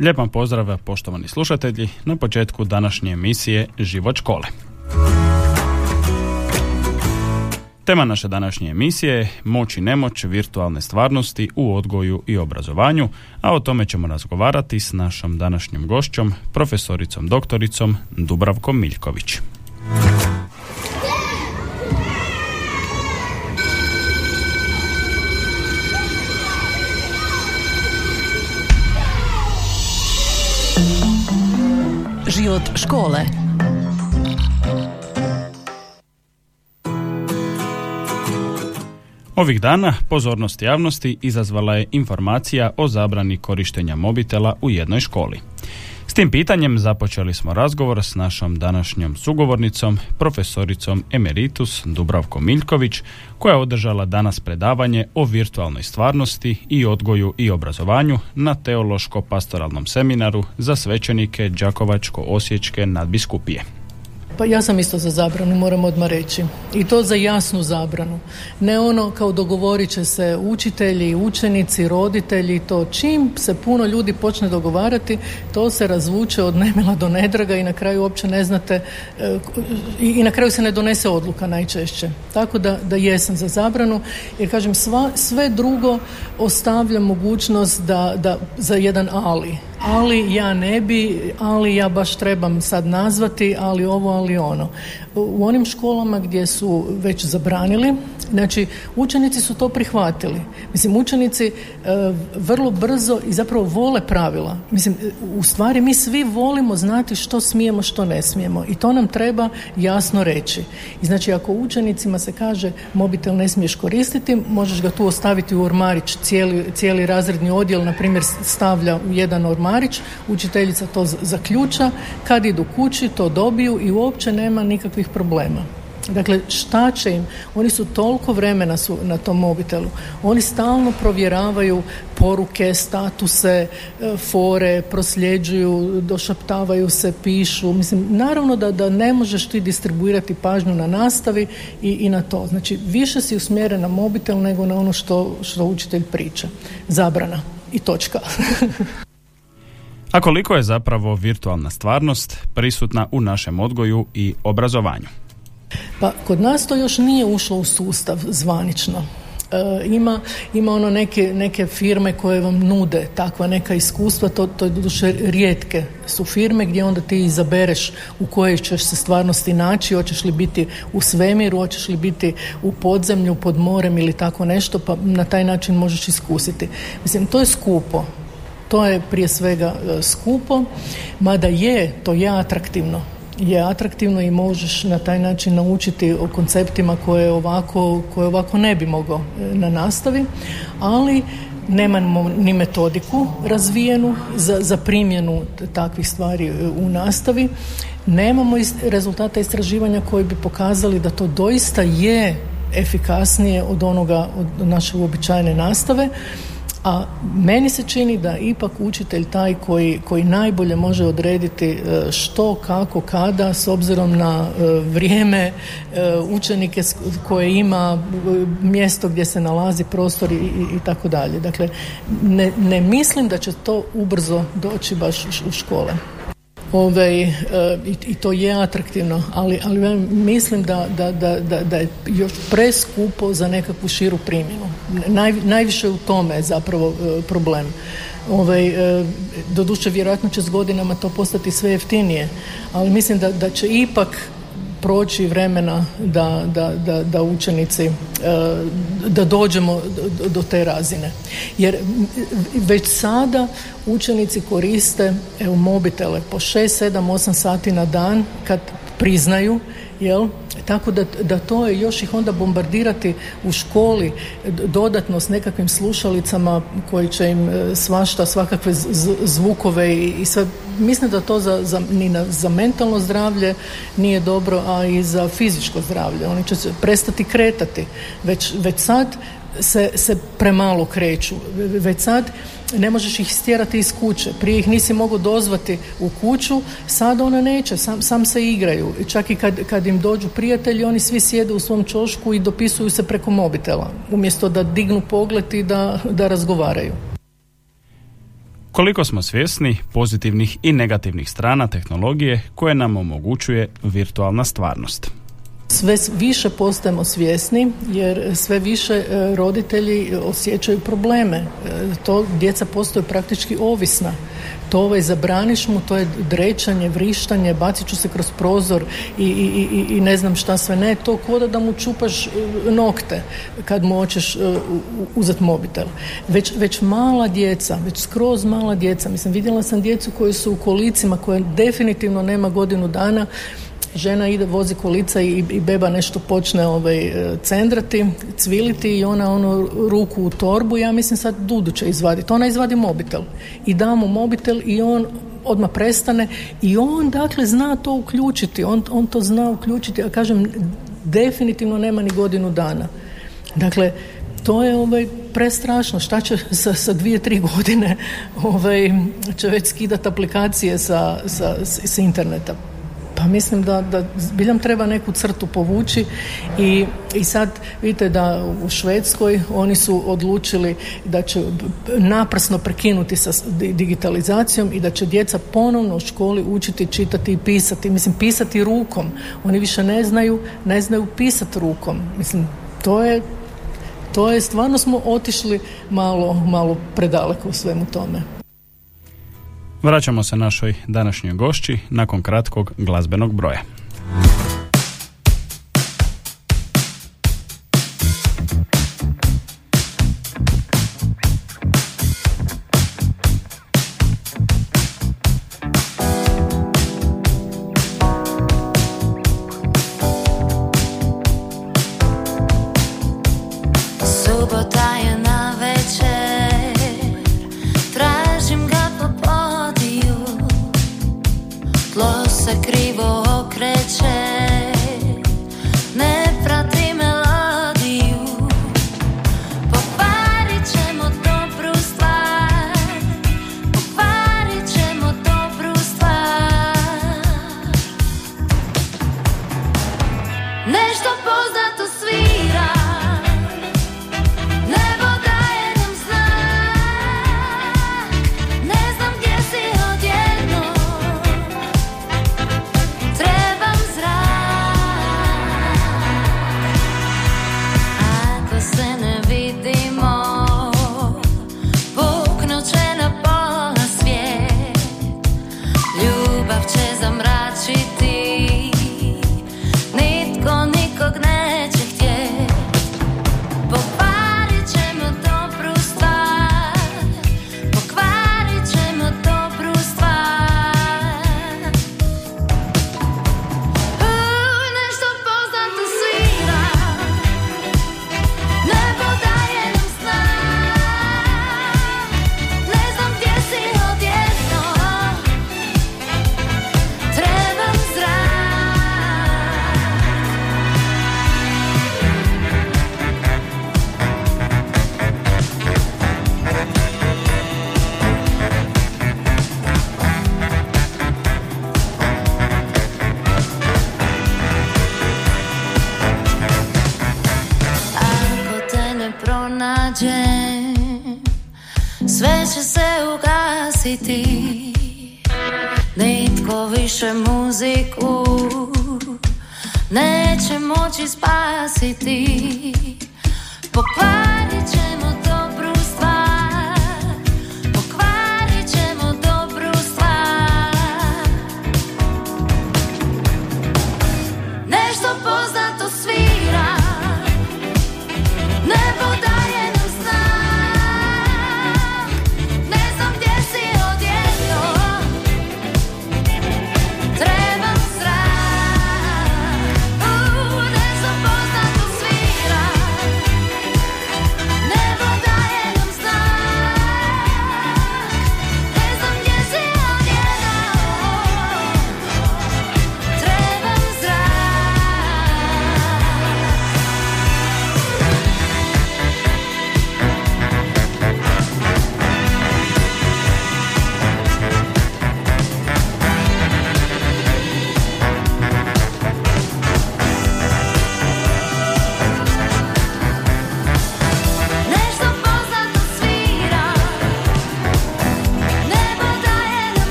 Lijep vam pozdrav poštovani slušatelji na početku današnje emisije Život škole. Tema naše današnje emisije je moć i nemoć virtualne stvarnosti u odgoju i obrazovanju, a o tome ćemo razgovarati s našom današnjom gošćom, profesoricom doktoricom Dubravkom Miljković. Život škole Ovih dana pozornost javnosti izazvala je informacija o zabrani korištenja mobitela u jednoj školi. Tim pitanjem započeli smo razgovor s našom današnjom sugovornicom, profesoricom Emeritus Dubravko Miljković, koja je održala danas predavanje o virtualnoj stvarnosti i odgoju i obrazovanju na teološko-pastoralnom seminaru za svećenike Đakovačko-Osječke nadbiskupije. Pa ja sam isto za zabranu, moram odmah reći. I to za jasnu zabranu. Ne ono kao dogovorit će se učitelji, učenici, roditelji, to čim se puno ljudi počne dogovarati, to se razvuče od nemila do nedraga i na kraju uopće ne znate e, i na kraju se ne donese odluka najčešće. Tako da, da jesam za zabranu, jer kažem sva, sve drugo ostavlja mogućnost da, da za jedan ali ali ja ne bi, ali ja baš trebam sad nazvati, ali ovo, ali ono. U onim školama gdje su već zabranili, znači učenici su to prihvatili. Mislim, učenici e, vrlo brzo i zapravo vole pravila. Mislim, u stvari mi svi volimo znati što smijemo, što ne smijemo i to nam treba jasno reći. I znači, ako učenicima se kaže mobitel ne smiješ koristiti, možeš ga tu ostaviti u ormarić, cijeli, cijeli razredni odjel, na primjer, stavlja jedan ormarić Marić, učiteljica to zaključa, kad idu kući to dobiju i uopće nema nikakvih problema. Dakle, šta će im? Oni su toliko vremena su na tom mobitelu. Oni stalno provjeravaju poruke, statuse, e, fore, prosljeđuju, došaptavaju se, pišu. Mislim, naravno da, da ne možeš ti distribuirati pažnju na nastavi i, i na to. Znači, više si usmjeren na mobitel nego na ono što, što učitelj priča. Zabrana i točka. A koliko je zapravo virtualna stvarnost prisutna u našem odgoju i obrazovanju? Pa kod nas to još nije ušlo u sustav zvanično. E, ima, ima ono neke, neke firme koje vam nude takva neka iskustva, to, to je doduše rijetke su firme gdje onda ti izabereš u kojoj ćeš se stvarnosti naći, hoćeš li biti u svemiru, hoćeš li biti u podzemlju, pod morem ili tako nešto, pa na taj način možeš iskusiti. Mislim, to je skupo, to je prije svega e, skupo, mada je, to je atraktivno. Je atraktivno i možeš na taj način naučiti o konceptima koje ovako, koje ovako ne bi mogao e, na nastavi, ali nemamo ni metodiku razvijenu za, za primjenu takvih stvari e, u nastavi. Nemamo rezultata istraživanja koji bi pokazali da to doista je efikasnije od onoga od naše uobičajene nastave a meni se čini da ipak učitelj taj koji, koji najbolje može odrediti e, što, kako, kada s obzirom na e, vrijeme e, učenike koje ima mjesto gdje se nalazi prostor i, i, tako dalje. Dakle, ne, ne mislim da će to ubrzo doći baš u škole. Ove, e, i, to je atraktivno, ali, ali mislim da, da, da, da, je još preskupo za nekakvu širu primjenu. Naj, najviše u tome je zapravo e, problem. Ovaj, e, doduše vjerojatno će s godinama to postati sve jeftinije, ali mislim da, da će ipak proći vremena da, da, da, da učenici e, da dođemo do te razine. Jer već sada učenici koriste evo, mobitele po 6, 7, 8 sati na dan kad priznaju, jel? Tako da, da to je još ih onda bombardirati u školi dodatno s nekakvim slušalicama koji će im e, svašta, svakakve zvukove i, i sve. Mislim da to za, za, ni na, za mentalno zdravlje nije dobro, a i za fizičko zdravlje. Oni će se prestati kretati. Već, već sad se, se premalo kreću. Već sad ne možeš ih stjerati iz kuće. Prije ih nisi mogao dozvati u kuću, sad ona neće, sam, sam se igraju. Čak i kad, kad im dođu prijatelji, oni svi sjede u svom čošku i dopisuju se preko mobitela, umjesto da dignu pogled i da, da razgovaraju. Koliko smo svjesni pozitivnih i negativnih strana tehnologije koje nam omogućuje virtualna stvarnost? Sve više postajemo svjesni jer sve više e, roditelji osjećaju probleme. E, to djeca postaju praktički ovisna. To ovaj zabraniš mu, to je drećanje, vrištanje, bacit ću se kroz prozor i, i, i, i ne znam šta sve ne. To koda da mu čupaš e, nokte kad mu hoćeš uzeti mobitel. Već, već mala djeca, već skroz mala djeca. Mislim, vidjela sam djecu koji su u kolicima koje definitivno nema godinu dana žena ide, vozi kolica i, i beba nešto počne ovaj, e, cendrati, cviliti i ona onu ruku u torbu, ja mislim sad Dudu će izvaditi. Ona izvadi mobitel i da mu mobitel i on odmah prestane i on dakle zna to uključiti, on, on to zna uključiti, a kažem definitivno nema ni godinu dana. Dakle, to je ovaj, prestrašno. Šta će sa, sa dvije, tri godine ovaj, će već skidati aplikacije sa, sa, sa interneta. Mislim da, da zbiljam treba neku crtu povući i, i sad vidite da u Švedskoj oni su odlučili da će naprasno prekinuti sa digitalizacijom i da će djeca ponovno u školi učiti čitati i pisati. Mislim, pisati rukom. Oni više ne znaju, ne znaju pisati rukom. Mislim, to je to je, stvarno smo otišli malo, malo predaleko u svemu tome. Vraćamo se našoj današnjoj gošći nakon kratkog glazbenog broja. cosa scrivo But?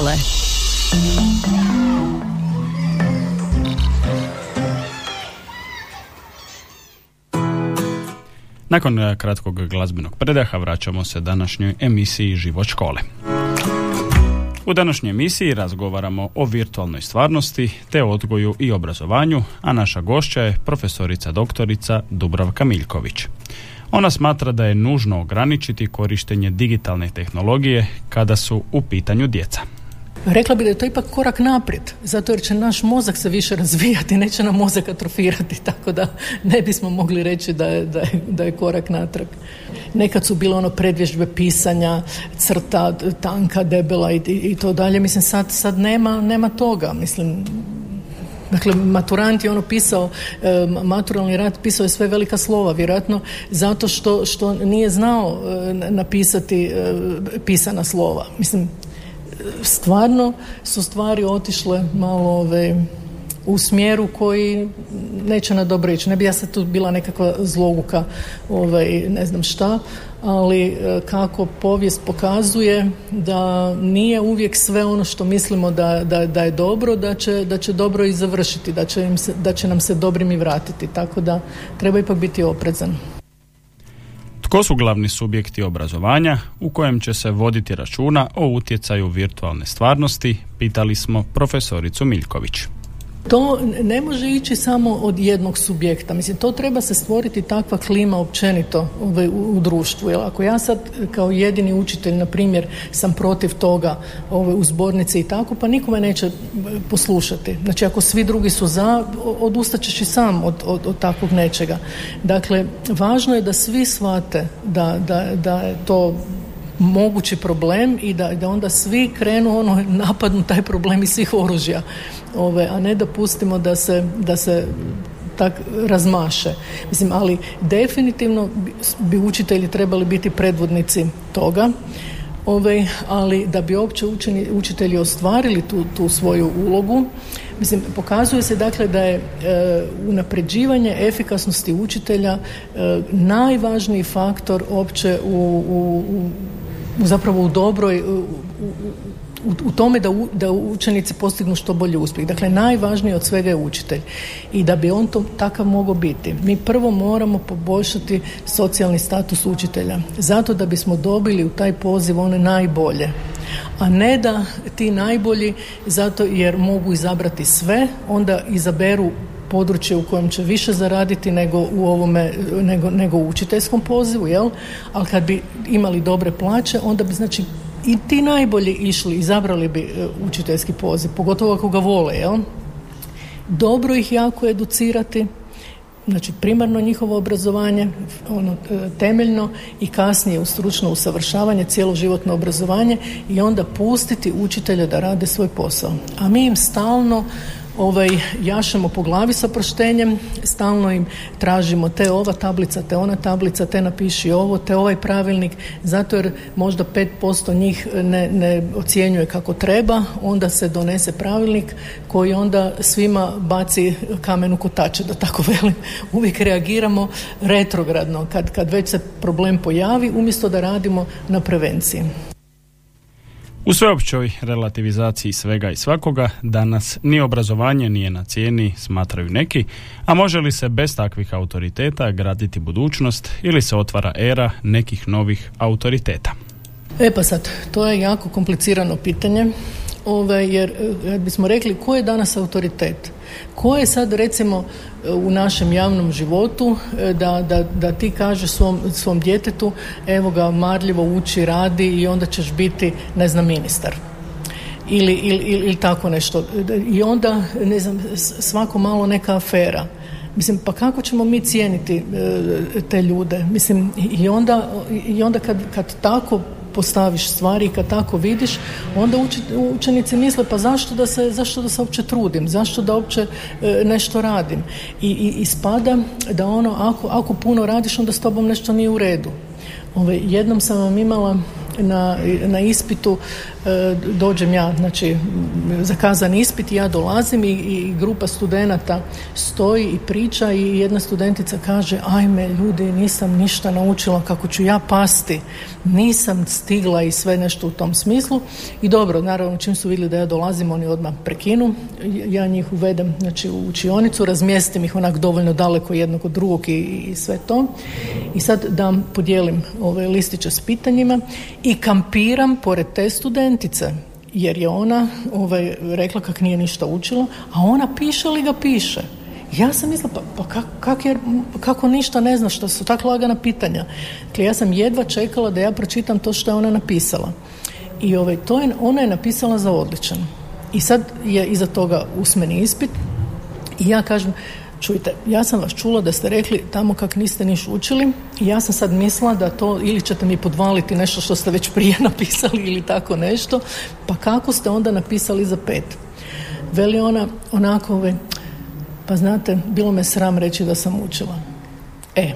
Škole. Nakon eh, kratkog glazbenog predaha vraćamo se današnjoj emisiji Život škole. U današnjoj emisiji razgovaramo o virtualnoj stvarnosti te odgoju i obrazovanju, a naša gošća je profesorica doktorica Dubravka Miljković. Ona smatra da je nužno ograničiti korištenje digitalne tehnologije kada su u pitanju djeca. Rekla bi da je to ipak korak naprijed, zato jer će naš mozak se više razvijati, neće nam mozak atrofirati, tako da ne bismo mogli reći da je, da je, da je korak natrag. Nekad su bile ono predvježbe pisanja, crta, tanka, debela i, i to dalje. Mislim, sad, sad nema, nema toga. Mislim, Dakle, maturant je ono pisao, maturalni rad pisao je sve velika slova, vjerojatno zato što, što nije znao napisati pisana slova. Mislim, stvarno su stvari otišle malo ove, u smjeru koji neće na dobro ići. Ne bi ja sad tu bila nekakva zloguka, ovaj, ne znam šta, ali e, kako povijest pokazuje da nije uvijek sve ono što mislimo da, da, da je dobro, da će, da će dobro i završiti, da će, im se, da će nam se dobrim i vratiti. Tako da treba ipak biti oprezan. Tko su glavni subjekti obrazovanja u kojem će se voditi računa o utjecaju virtualne stvarnosti, pitali smo profesoricu Miljković. To ne može ići samo od jednog subjekta. Mislim, to treba se stvoriti takva klima općenito ovaj, u, u društvu. Jer ako ja sad kao jedini učitelj, na primjer, sam protiv toga ove, u zbornici i tako, pa nikome neće e, poslušati. Znači, ako svi drugi su za, odustaćeš i sam od, od, od takvog nečega. Dakle, važno je da svi shvate da, da, da je to mogući problem i da, da onda svi krenu ono napadnu taj problem iz svih oružja ove, a ne da pustimo da se, da se tak razmaše. Mislim, ali definitivno bi učitelji trebali biti predvodnici toga. Ove, ali da bi uopće učeni, učitelji ostvarili tu, tu svoju ulogu, mislim, pokazuje se dakle da je e, unapređivanje efikasnosti učitelja e, najvažniji faktor opće u, u, u zapravo u dobroj u, u, u tome da, u, da učenici postignu što bolji uspjeh. Dakle, najvažniji od svega je učitelj. I da bi on to takav mogao biti, mi prvo moramo poboljšati socijalni status učitelja. Zato da bismo dobili u taj poziv one najbolje. A ne da ti najbolji, zato jer mogu izabrati sve, onda izaberu područje u kojem će više zaraditi nego u ovome, nego, nego u učiteljskom pozivu, jel? Ali kad bi imali dobre plaće, onda bi znači i ti najbolji išli, izabrali bi e, učiteljski poziv, pogotovo ako ga vole, jel? Dobro ih jako educirati, znači primarno njihovo obrazovanje, ono e, temeljno i kasnije u stručno usavršavanje, cjeloživotno obrazovanje i onda pustiti učitelja da rade svoj posao. A mi im stalno ovaj, jašemo po glavi sa proštenjem, stalno im tražimo te ova tablica, te ona tablica, te napiši ovo, te ovaj pravilnik, zato jer možda 5% njih ne, ne ocjenjuje kako treba, onda se donese pravilnik koji onda svima baci kamen u kotače, da tako velim. Uvijek reagiramo retrogradno kad, kad već se problem pojavi, umjesto da radimo na prevenciji. U sveopćoj relativizaciji svega i svakoga danas ni obrazovanje nije na cijeni, smatraju neki, a može li se bez takvih autoriteta graditi budućnost ili se otvara era nekih novih autoriteta? E pa sad, to je jako komplicirano pitanje, ove, jer kad bismo rekli ko je danas autoritet? Ko je sad recimo u našem javnom životu e, da, da, da ti kažeš svom, svom djetetu evo ga marljivo uči, radi i onda ćeš biti ne znam ministar ili, ili, ili tako nešto i onda ne znam svako malo neka afera Mislim, pa kako ćemo mi cijeniti e, te ljude? Mislim, i onda, i onda kad, kad tako postaviš stvari i kad tako vidiš, onda učenici misle pa zašto da se, zašto da se uopće trudim, zašto da uopće e, nešto radim. I, i ispada da ono, ako, ako puno radiš, onda s tobom nešto nije u redu. Ove, jednom sam vam imala na, na ispitu e, dođem ja, znači zakazan ispit ja dolazim i, i grupa studenata stoji i priča i jedna studentica kaže ajme ljudi nisam ništa naučila kako ću ja pasti. Nisam stigla i sve nešto u tom smislu. I dobro, naravno čim su vidjeli da ja dolazim oni odmah prekinu. Ja njih uvedem znači, u učionicu, razmjestim ih onak dovoljno daleko jednog od drugog i, i sve to. I sad dam, podijelim ove listiće s pitanjima i kampiram pored te studentice jer je ona ovaj, rekla kak nije ništa učila, a ona piše li ga piše. Ja sam mislila, pa, pa kak, kak je, kako ništa ne zna, što su tako lagana pitanja. Dakle, ja sam jedva čekala da ja pročitam to što je ona napisala. I ovaj, to je, ona je napisala za odličan. I sad je iza toga usmeni ispit i ja kažem, čujte, ja sam vas čula da ste rekli tamo kak niste niš učili i ja sam sad mislila da to ili ćete mi podvaliti nešto što ste već prije napisali ili tako nešto, pa kako ste onda napisali za pet? Veli ona onako, ovaj, pa znate, bilo me sram reći da sam učila. E,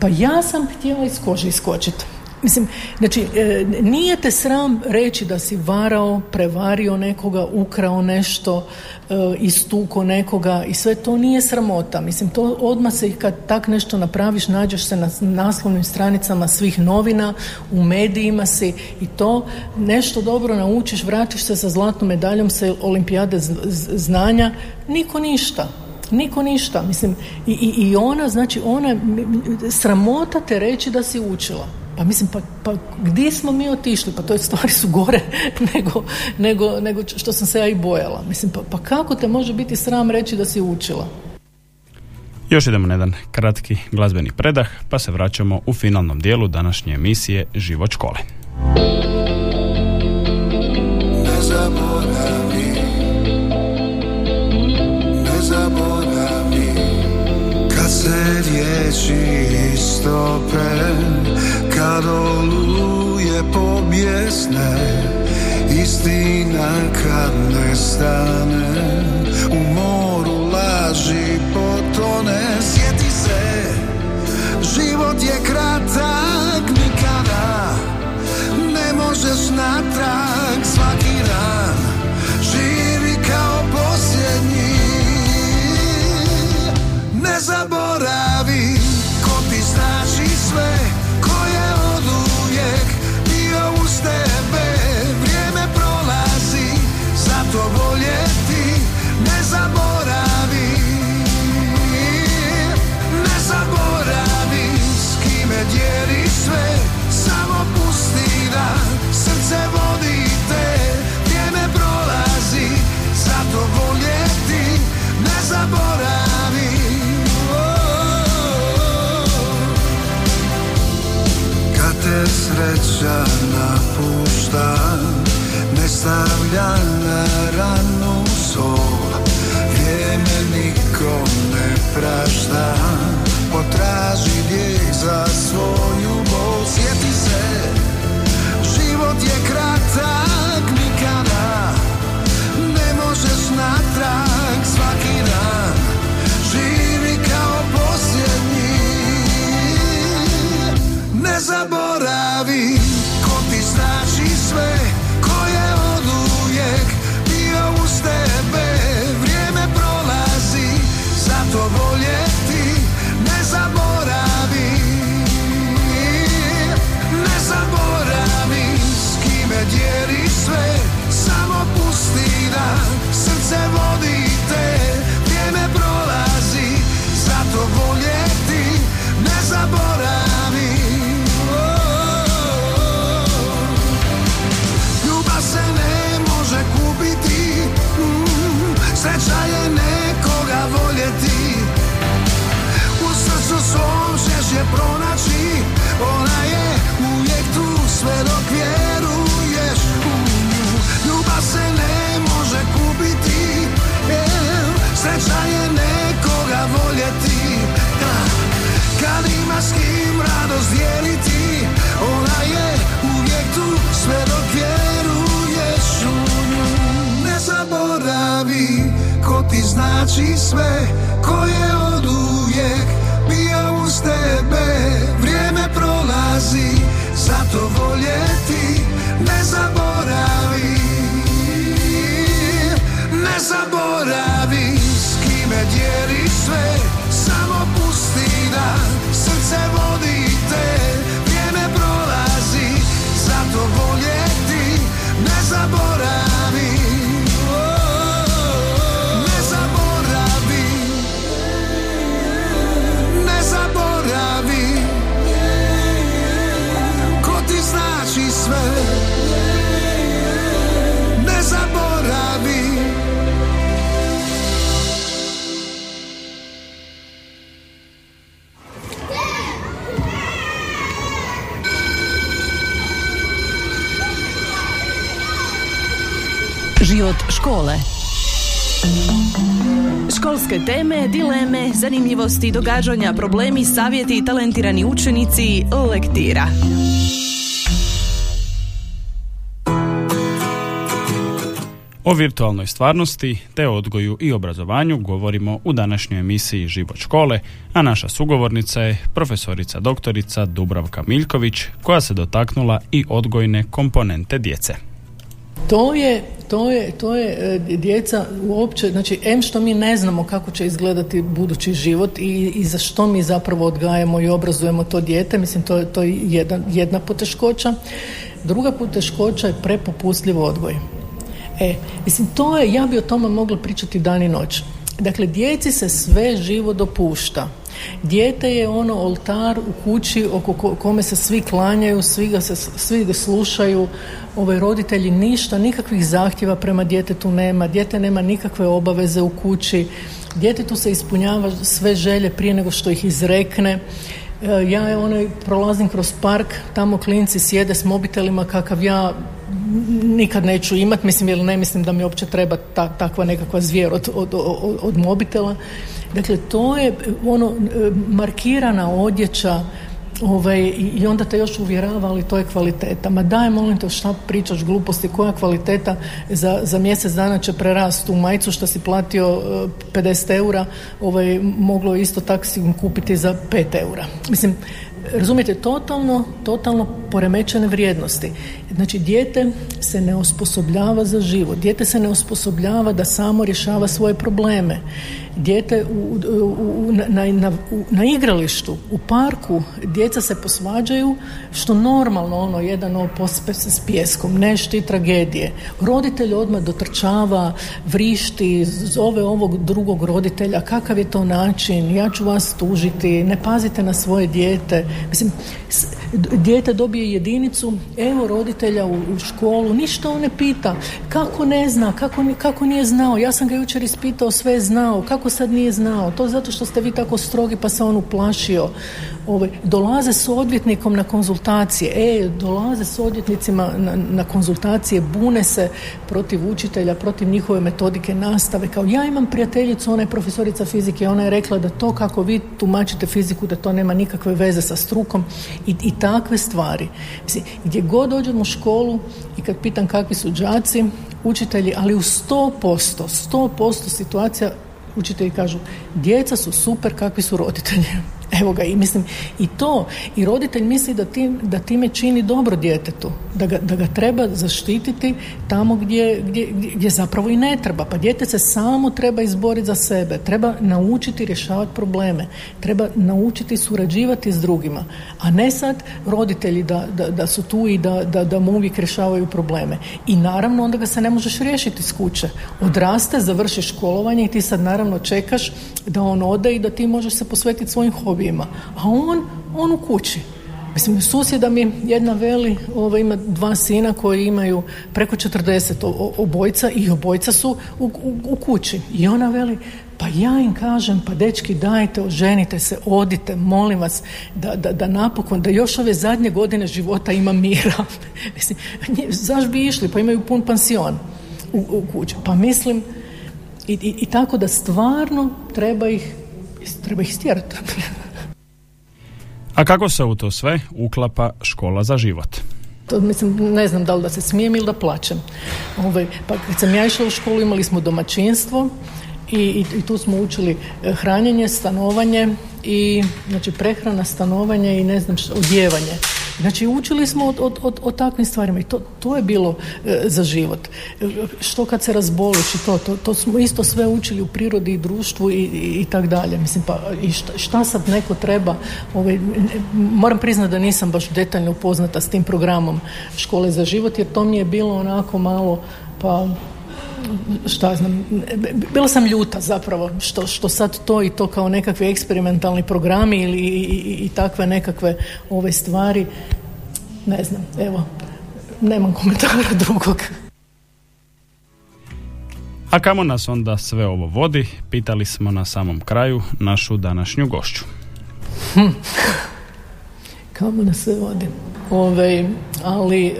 pa ja sam htjela iz kože iskočiti. Mislim, znači, e, nije te sram reći da si varao, prevario nekoga, ukrao nešto, e, istuko nekoga i sve to nije sramota. Mislim, to odmah se kad tak nešto napraviš, nađeš se na naslovnim stranicama svih novina, u medijima si i to nešto dobro naučiš, vratiš se sa zlatnom medaljom sa olimpijade znanja, niko ništa. Niko ništa, mislim, i, i, i ona, znači ona, sramota te reći da si učila. Pa mislim, pa, pa gdje smo mi otišli? Pa to je stvari su gore nego, nego, nego što sam se ja i bojala. Mislim, pa, pa kako te može biti sram reći da si učila? Još idemo na jedan kratki glazbeni predah, pa se vraćamo u finalnom dijelu današnje emisije Život škole. Ne zaboravi, ne zaboravi, kad se riječi istope, kad pobjesne Istina kad ne stane U moru laži potone. Sjeti se Život je kratak nikada Ne možeš natrag. Svaki dan Živi kao posljednji Ne zaboravi sreća napušta Ne stavlja na ranu sol. Vrijeme niko ne prašta Potraži lijek za svoju bol. Sjeti se, život je kratak nikada Ne možeš natrag Školske teme, dileme, zanimljivosti, događanja, problemi, savjeti, talentirani učenici, lektira. O virtualnoj stvarnosti te odgoju i obrazovanju govorimo u današnjoj emisiji Život škole, a naša sugovornica je profesorica doktorica Dubravka Miljković koja se dotaknula i odgojne komponente djece. To je, to je, to je e, djeca uopće, znači em što mi ne znamo kako će izgledati budući život i, i za što mi zapravo odgajamo i obrazujemo to dijete, mislim to, to je jedan, jedna poteškoća. Druga poteškoća je prepopustljiv odgoj. E, mislim, to je, ja bi o tome mogla pričati dan i noć. Dakle, djeci se sve živo dopušta. Dijete je ono oltar u kući oko kome se svi klanjaju, svi ga, se, svi ga slušaju, ovaj, roditelji ništa, nikakvih zahtjeva prema djetetu nema, dijete nema nikakve obaveze u kući, djetetu se ispunjava sve želje prije nego što ih izrekne. E, ja je onaj prolazim kroz park, tamo klinci sjede s mobitelima kakav ja nikad neću imat, mislim jer ne mislim da mi uopće treba ta, takva nekakva zvijer od, od, od, od mobitela. Dakle, to je ono markirana odjeća Ovaj, I onda te još uvjerava, ali to je kvaliteta. Ma daj, molim te, šta pričaš gluposti, koja kvaliteta za, za mjesec dana će prerast u majicu što si platio 50 e, eura, ovaj, moglo isto tako si kupiti za 5 eura. Mislim, razumijete, totalno, totalno poremećene vrijednosti. Znači, dijete se ne osposobljava za život, dijete se ne osposobljava da samo rješava svoje probleme dijete u, u, na, na, na, igralištu, u parku, djeca se posvađaju, što normalno ono, jedan pospe se s pjeskom, nešti tragedije. Roditelj odmah dotrčava, vrišti, zove ovog drugog roditelja, kakav je to način, ja ću vas tužiti, ne pazite na svoje dijete. Mislim, dijete dobije jedinicu, evo roditelja u, u školu, ništa on ne pita, kako ne zna, kako, kako nije znao, ja sam ga jučer ispitao, sve znao, kako sad nije znao, to zato što ste vi tako strogi pa se on uplašio. Ovaj, dolaze s odvjetnikom na konzultacije, e, dolaze s odvjetnicima na, na konzultacije, bune se protiv učitelja, protiv njihove metodike nastave. Kao ja imam prijateljicu, ona je profesorica fizike, ona je rekla da to kako vi tumačite fiziku, da to nema nikakve veze sa strukom i, i takve stvari. Mislim, gdje god dođem u školu i kad pitam kakvi su đaci, učitelji, ali u 100%, 100% situacija učitelji kažu, djeca su super kakvi su roditelji. Evo ga i mislim i to i roditelj misli da, tim, da time čini dobro djetetu, da ga, da ga treba zaštititi tamo gdje, gdje, gdje zapravo i ne treba. Pa dijete se samo treba izboriti za sebe, treba naučiti rješavati probleme, treba naučiti surađivati s drugima, a ne sad roditelji da, da, da su tu i da, da, da mu uvijek rješavaju probleme. I naravno onda ga se ne možeš riješiti s kuće. Odraste, završi školovanje i ti sad naravno čekaš da on ode i da ti možeš se posvetiti svojim hobijima. A on, on u kući. Mislim, susjeda mi jedna veli, ovo, ima dva sina koji imaju preko 40 obojca i obojca su u, u, u kući. I ona veli, pa ja im kažem, pa dečki dajte, oženite se, odite, molim vas, da, da, da napokon, da još ove zadnje godine života ima mira. Mislim, zaš bi išli, pa imaju pun pansion u, u kući. Pa mislim, i, i, i tako da stvarno treba ih, treba ih stjerati. A kako se u to sve uklapa škola za život? To, mislim, ne znam da li da se smijem ili da plaćem. Ove, ovaj, pa kad sam ja išla u školu imali smo domaćinstvo i, i, i tu smo učili e, hranjenje, stanovanje i znači prehrana, stanovanje i ne znam što, odjevanje. Znači učili smo o, o, o, takvim stvarima i to, to je bilo e, za život. E, što kad se razboliš i to, to, to, smo isto sve učili u prirodi i društvu i, i, tak dalje. Mislim pa i šta, šta sad neko treba, ovaj, moram priznati da nisam baš detaljno upoznata s tim programom škole za život jer to mi je bilo onako malo pa šta znam, bila sam ljuta zapravo što, što sad to i to kao nekakvi eksperimentalni programi ili i, i, i takve nekakve ove stvari ne znam, evo nemam komentara drugog a kamo nas onda sve ovo vodi, pitali smo na samom kraju našu današnju gošću. Hm. kamo nas se vodi. Ove, ali e,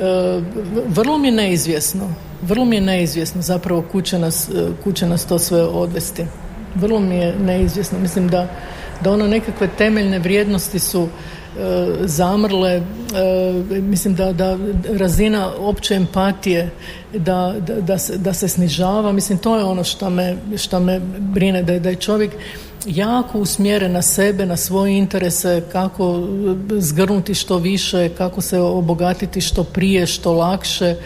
vrlo mi je neizvjesno, vrlo mi je neizvjesno zapravo kuće nas, e, kuće nas to sve odvesti. Vrlo mi je neizvjesno. Mislim da, da ono nekakve temeljne vrijednosti su E, zamrle, e, mislim da, da razina opće empatije da, da, se, da se snižava, mislim to je ono što me, što me brine, da da je čovjek jako usmjeren na sebe, na svoje interese, kako zgrnuti što više, kako se obogatiti što prije, što lakše,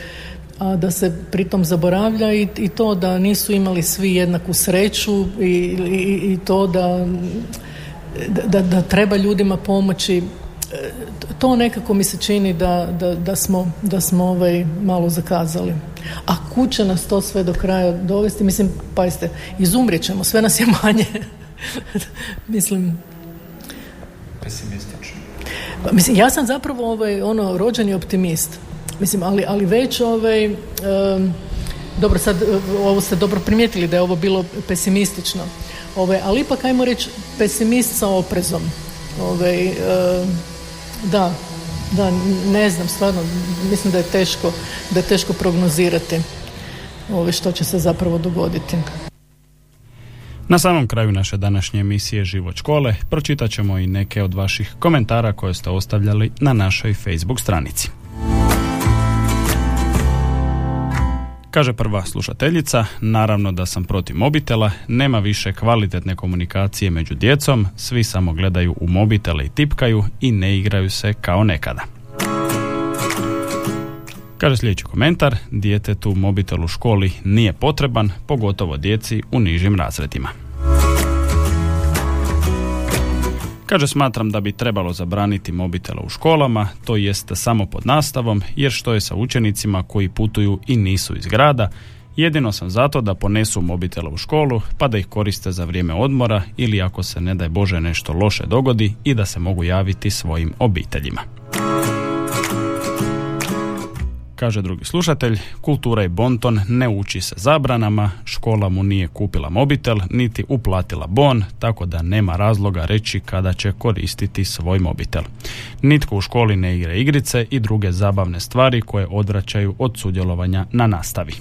a da se pritom zaboravlja i, i to da nisu imali svi jednaku sreću i, i, i to da, da, da treba ljudima pomoći to nekako mi se čini da, da, da smo, da smo ovaj malo zakazali. A kuće nas to sve do kraja dovesti, mislim, pazite, izumrijet ćemo, sve nas je manje. mislim... Pesimistično. Pa, mislim, ja sam zapravo ovaj, ono, rođeni optimist. Mislim, ali, ali već ovaj... dobro, sad ovo ste dobro primijetili da je ovo bilo pesimistično. Ovaj, ali ipak ajmo reći pesimist sa oprezom. Ovaj, da, da, ne znam, stvarno, mislim da je teško, da je teško prognozirati ove što će se zapravo dogoditi. Na samom kraju naše današnje emisije Život škole pročitat ćemo i neke od vaših komentara koje ste ostavljali na našoj Facebook stranici. Kaže prva slušateljica, naravno da sam protiv mobitela, nema više kvalitetne komunikacije među djecom, svi samo gledaju u mobitele i tipkaju i ne igraju se kao nekada. Kaže sljedeći komentar, djetetu mobitel u školi nije potreban, pogotovo djeci u nižim razredima. Kaže, smatram da bi trebalo zabraniti mobitela u školama, to jest samo pod nastavom, jer što je sa učenicima koji putuju i nisu iz grada, jedino sam zato da ponesu mobitela u školu, pa da ih koriste za vrijeme odmora ili ako se ne daj Bože nešto loše dogodi i da se mogu javiti svojim obiteljima. Kaže drugi slušatelj, kultura i bonton ne uči se zabranama, škola mu nije kupila mobitel, niti uplatila bon, tako da nema razloga reći kada će koristiti svoj mobitel. Nitko u školi ne igra igrice i druge zabavne stvari koje odvraćaju od sudjelovanja na nastavi.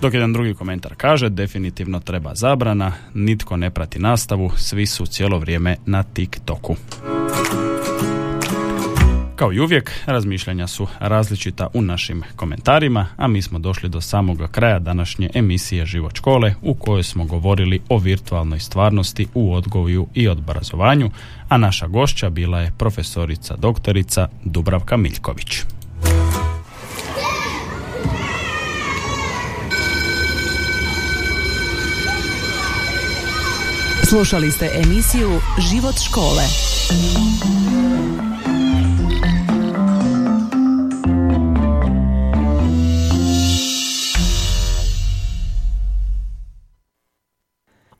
Dok jedan drugi komentar kaže, definitivno treba zabrana, nitko ne prati nastavu, svi su cijelo vrijeme na TikToku. Kao i uvijek, razmišljanja su različita u našim komentarima, a mi smo došli do samog kraja današnje emisije Život škole u kojoj smo govorili o virtualnoj stvarnosti u odgoju i obrazovanju, a naša gošća bila je profesorica doktorica Dubravka Miljković. Slušali ste emisiju Život škole.